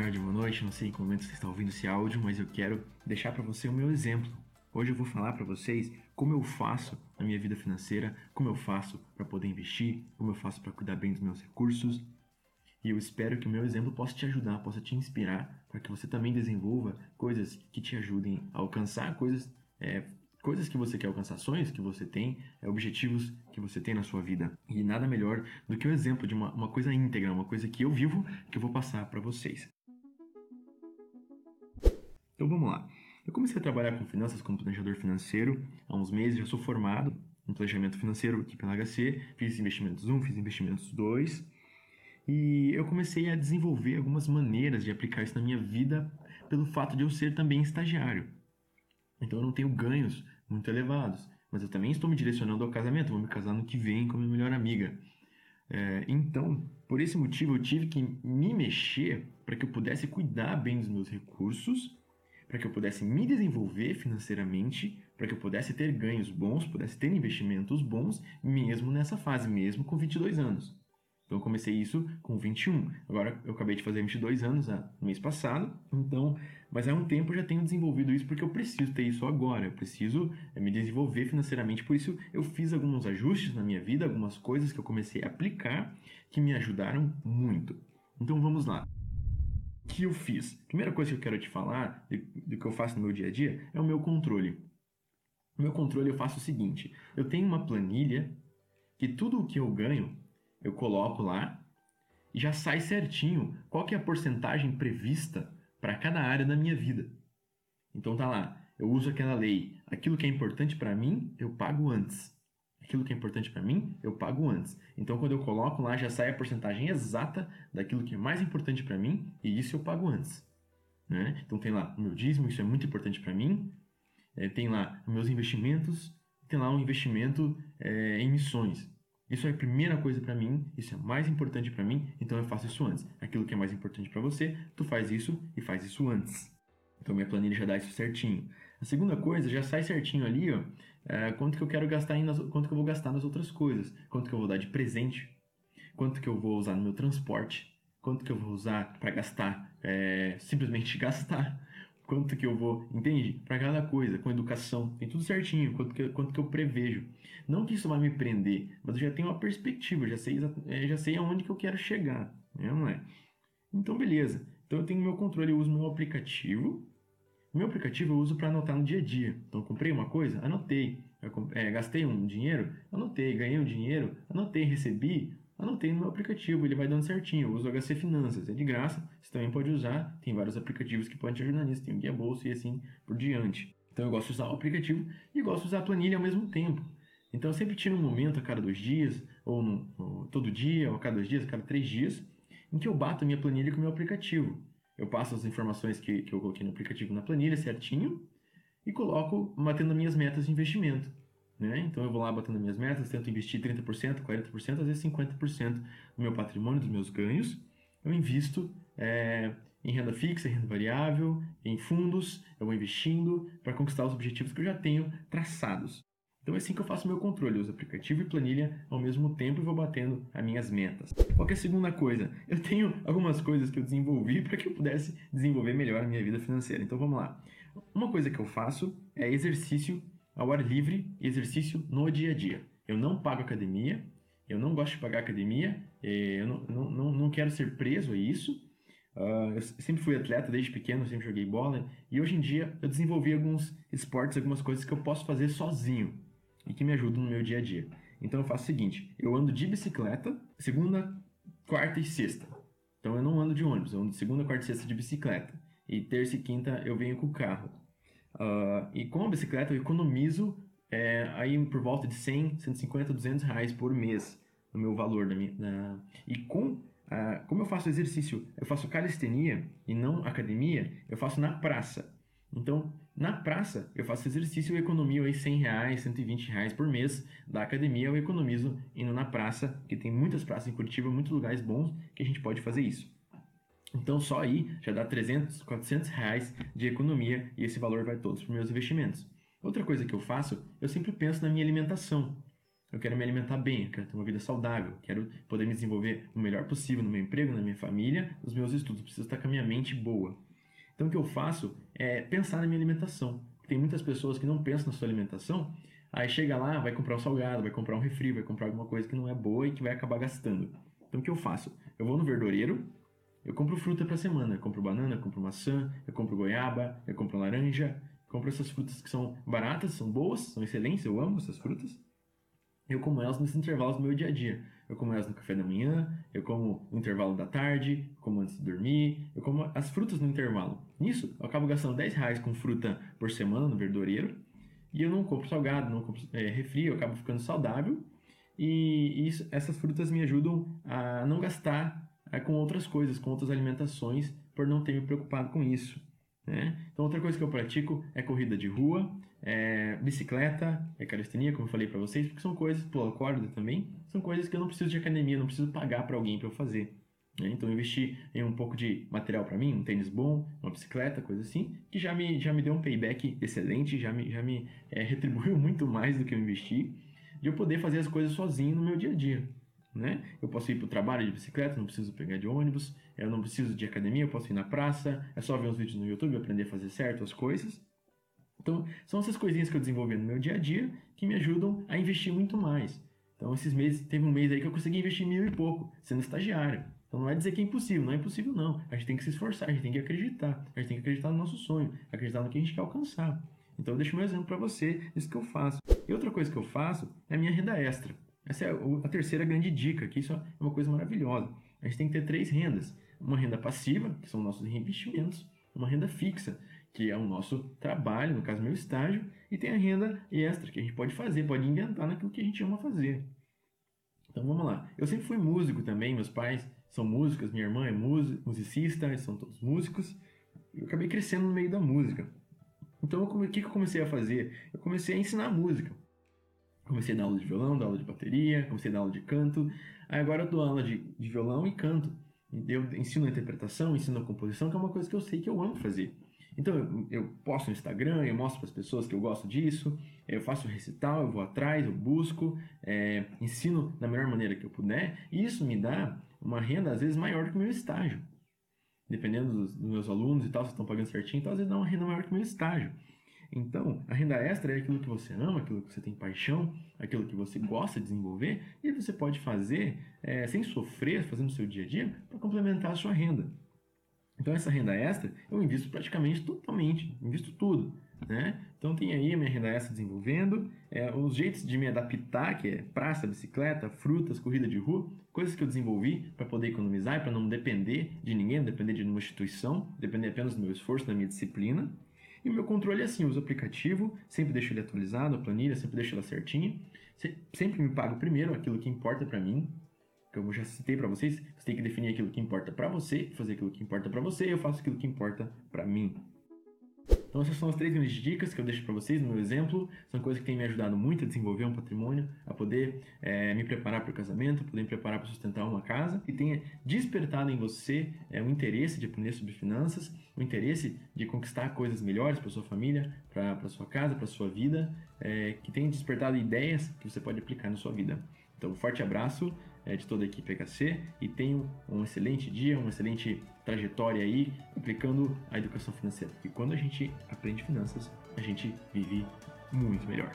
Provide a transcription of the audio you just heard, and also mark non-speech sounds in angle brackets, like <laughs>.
tarde, boa noite. Não sei em que momento você está ouvindo esse áudio, mas eu quero deixar para você o meu exemplo. Hoje eu vou falar para vocês como eu faço na minha vida financeira, como eu faço para poder investir, como eu faço para cuidar bem dos meus recursos. E eu espero que o meu exemplo possa te ajudar, possa te inspirar para que você também desenvolva coisas que te ajudem a alcançar coisas, é, coisas que você quer alcançar, sonhos que você tem, é, objetivos que você tem na sua vida. E nada melhor do que o exemplo de uma, uma coisa íntegra, uma coisa que eu vivo, que eu vou passar para vocês. Vamos lá. Eu comecei a trabalhar com finanças como planejador financeiro há uns meses, já sou formado em planejamento financeiro aqui pela HC, fiz investimentos 1, fiz investimentos 2, e eu comecei a desenvolver algumas maneiras de aplicar isso na minha vida pelo fato de eu ser também estagiário. Então eu não tenho ganhos muito elevados, mas eu também estou me direcionando ao casamento, vou me casar no que vem com a minha melhor amiga. É, então, por esse motivo, eu tive que me mexer para que eu pudesse cuidar bem dos meus recursos, para que eu pudesse me desenvolver financeiramente, para que eu pudesse ter ganhos bons, pudesse ter investimentos bons, mesmo nessa fase, mesmo com 22 anos. Então eu comecei isso com 21. Agora eu acabei de fazer 22 anos no mês passado. Então, mas há um tempo eu já tenho desenvolvido isso porque eu preciso ter isso agora. Eu preciso eh, me desenvolver financeiramente. Por isso eu fiz alguns ajustes na minha vida, algumas coisas que eu comecei a aplicar que me ajudaram muito. Então vamos lá. Que eu fiz? Primeira coisa que eu quero te falar do que eu faço no meu dia a dia é o meu controle. O meu controle eu faço o seguinte: eu tenho uma planilha que tudo o que eu ganho eu coloco lá e já sai certinho qual que é a porcentagem prevista para cada área da minha vida. Então tá lá, eu uso aquela lei, aquilo que é importante para mim, eu pago antes. Aquilo que é importante para mim, eu pago antes. Então quando eu coloco lá já sai a porcentagem exata daquilo que é mais importante para mim e isso eu pago antes. Né? Então tem lá o meu dízimo, isso é muito importante para mim. É, tem lá meus investimentos, tem lá um investimento é, em missões. Isso é a primeira coisa para mim, isso é mais importante para mim, então eu faço isso antes. Aquilo que é mais importante para você, tu faz isso e faz isso antes. Então minha planilha já dá isso certinho. A segunda coisa, já sai certinho ali, ó, é, quanto que eu quero gastar em, quanto que eu vou gastar nas outras coisas, quanto que eu vou dar de presente, quanto que eu vou usar no meu transporte, quanto que eu vou usar para gastar, é, simplesmente <laughs> gastar, quanto que eu vou, entende? Para cada coisa, com educação, tem tudo certinho, quanto que, quanto que eu prevejo. Não que isso vai me prender, mas eu já tenho uma perspectiva, já sei, é, já sei aonde que eu quero chegar, né? não é? Então, beleza. Então, eu tenho meu controle, eu uso meu aplicativo. Meu aplicativo eu uso para anotar no dia a dia. Então, comprei uma coisa, anotei. É, gastei um dinheiro, anotei. Ganhei um dinheiro, anotei. Recebi, Anotei no meu aplicativo, ele vai dando certinho. Eu uso o HC Finanças, é de graça, você também pode usar. Tem vários aplicativos que podem te ajudar nisso, tem o Guia Bolsa e assim por diante. Então eu gosto de usar o aplicativo e gosto de usar a planilha ao mesmo tempo. Então eu sempre tiro um momento a cada dois dias, ou, no, ou todo dia, ou a cada dois dias, a cada três dias, em que eu bato a minha planilha com o meu aplicativo. Eu passo as informações que, que eu coloquei no aplicativo na planilha certinho e coloco batendo as minhas metas de investimento. Né? Então eu vou lá batendo minhas metas, tento investir 30%, 40%, às vezes 50% do meu patrimônio, dos meus ganhos. Eu invisto é, em renda fixa, renda variável, em fundos, eu vou investindo para conquistar os objetivos que eu já tenho traçados. Então é assim que eu faço meu controle, eu uso aplicativo e planilha ao mesmo tempo e vou batendo as minhas metas. Qual é a segunda coisa? Eu tenho algumas coisas que eu desenvolvi para que eu pudesse desenvolver melhor a minha vida financeira. Então vamos lá. Uma coisa que eu faço é exercício ao ar livre exercício no dia a dia. Eu não pago academia, eu não gosto de pagar academia, eu não, não, não, não quero ser preso a isso. Uh, eu sempre fui atleta desde pequeno, sempre joguei bola e hoje em dia eu desenvolvi alguns esportes, algumas coisas que eu posso fazer sozinho e que me ajudam no meu dia a dia. Então eu faço o seguinte: eu ando de bicicleta segunda, quarta e sexta. Então eu não ando de ônibus, eu ando segunda, quarta e sexta de bicicleta. E terça e quinta eu venho com o carro. Uh, e com a bicicleta eu economizo é, aí por volta de 100, 150, 200 reais por mês no meu valor. Da minha. E com, uh, como eu faço exercício, eu faço calistenia e não academia, eu faço na praça. Então, na praça, eu faço exercício e economio aí 100 reais, 120 reais por mês. Da academia, eu economizo indo na praça, que tem muitas praças em Curitiba, muitos lugares bons que a gente pode fazer isso. Então só aí já dá 300, 400 reais de economia e esse valor vai todos para meus investimentos. Outra coisa que eu faço, eu sempre penso na minha alimentação. eu quero me alimentar bem, eu quero ter uma vida saudável, quero poder me desenvolver o melhor possível no meu emprego, na minha família, nos meus estudos. Preciso estar com a minha mente boa. Então o que eu faço é pensar na minha alimentação. Tem muitas pessoas que não pensam na sua alimentação, aí chega lá, vai comprar um salgado, vai comprar um refri, vai comprar alguma coisa que não é boa e que vai acabar gastando. Então o que eu faço? Eu vou no verdureiro, eu compro fruta para semana, eu compro banana, eu compro maçã, eu compro goiaba, eu compro laranja, eu compro essas frutas que são baratas, são boas, são excelentes, eu amo essas frutas eu como elas nos intervalos do meu dia a dia. Eu como elas no café da manhã, eu como no intervalo da tarde, como antes de dormir, eu como as frutas no intervalo. Nisso, eu acabo gastando 10 reais com fruta por semana no verdureiro, e eu não compro salgado, não compro é, refri, eu acabo ficando saudável, e isso, essas frutas me ajudam a não gastar é, com outras coisas, com outras alimentações, por não ter me preocupado com isso. Né? Então, outra coisa que eu pratico é corrida de rua, é, bicicleta, é calistenia, como eu falei para vocês, porque são coisas, pula corda também, são coisas que eu não preciso de academia, não preciso pagar para alguém para eu fazer. Né? Então, investi em um pouco de material para mim, um tênis bom, uma bicicleta, coisa assim, que já me, já me deu um payback excelente, já me, já me é, retribuiu <laughs> muito mais do que eu investi, de eu poder fazer as coisas sozinho no meu dia a dia. Né? Eu posso ir para o trabalho de bicicleta, não preciso pegar de ônibus, eu não preciso de academia, eu posso ir na praça, é só ver uns vídeos no YouTube, aprender a fazer certo as coisas. Então, são essas coisinhas que eu desenvolvi no meu dia a dia que me ajudam a investir muito mais. Então, esses meses, teve um mês aí que eu consegui investir mil e pouco, sendo estagiário. Então, não é dizer que é impossível, não é impossível não. A gente tem que se esforçar, a gente tem que acreditar, a gente tem que acreditar no nosso sonho, acreditar no que a gente quer alcançar. Então, eu deixo meu exemplo para você, isso que eu faço. E outra coisa que eu faço é a minha renda extra. Essa é a terceira grande dica, que isso é uma coisa maravilhosa. A gente tem que ter três rendas. Uma renda passiva, que são nossos investimentos, uma renda fixa, que é o nosso trabalho, no caso meu estágio, e tem a renda extra, que a gente pode fazer, pode inventar naquilo que a gente ama fazer. Então vamos lá. Eu sempre fui músico também, meus pais são músicos, minha irmã é musicista, são todos músicos. Eu acabei crescendo no meio da música. Então o que eu comecei a fazer? Eu comecei a ensinar música. Comecei a dar aula de violão, dar aula de bateria, comecei a dar aula de canto. Aí agora eu dou aula de, de violão e canto. Eu ensino a interpretação, ensino a composição, que é uma coisa que eu sei que eu amo fazer. Então eu, eu posto no Instagram, eu mostro para as pessoas que eu gosto disso, eu faço recital, eu vou atrás, eu busco, é, ensino da melhor maneira que eu puder, e isso me dá uma renda às vezes maior do que o meu estágio. Dependendo dos, dos meus alunos e tal, se estão pagando certinho, então às vezes dá uma renda maior que o meu estágio. Então, a renda extra é aquilo que você ama, aquilo que você tem paixão, aquilo que você gosta de desenvolver e você pode fazer é, sem sofrer, fazendo o seu dia a dia, para complementar a sua renda. Então, essa renda extra eu invisto praticamente totalmente, invisto tudo. Né? Então, tem aí a minha renda extra desenvolvendo, é, os jeitos de me adaptar, que é praça, bicicleta, frutas, corrida de rua, coisas que eu desenvolvi para poder economizar e para não depender de ninguém, não depender de nenhuma instituição, depender apenas do meu esforço, da minha disciplina. E o meu controle é assim, eu uso aplicativo, sempre deixo ele atualizado, a planilha, sempre deixo ela certinha. Sempre me pago primeiro aquilo que importa para mim. Como eu já citei para vocês, você tem que definir aquilo que importa para você, fazer aquilo que importa para você, eu faço aquilo que importa para mim. Então essas são as três grandes dicas que eu deixo para vocês no meu exemplo. São coisas que têm me ajudado muito a desenvolver um patrimônio, a poder é, me preparar para o casamento, poder me preparar para sustentar uma casa e tenha despertado em você é, um interesse de aprender sobre finanças, o interesse de conquistar coisas melhores para sua família, para sua casa, para sua vida, é, que tenha despertado ideias que você pode aplicar na sua vida. Então, forte abraço é, de toda a equipe HC e tenham um excelente dia, uma excelente trajetória aí aplicando a educação financeira. Porque quando a gente aprende finanças, a gente vive muito melhor.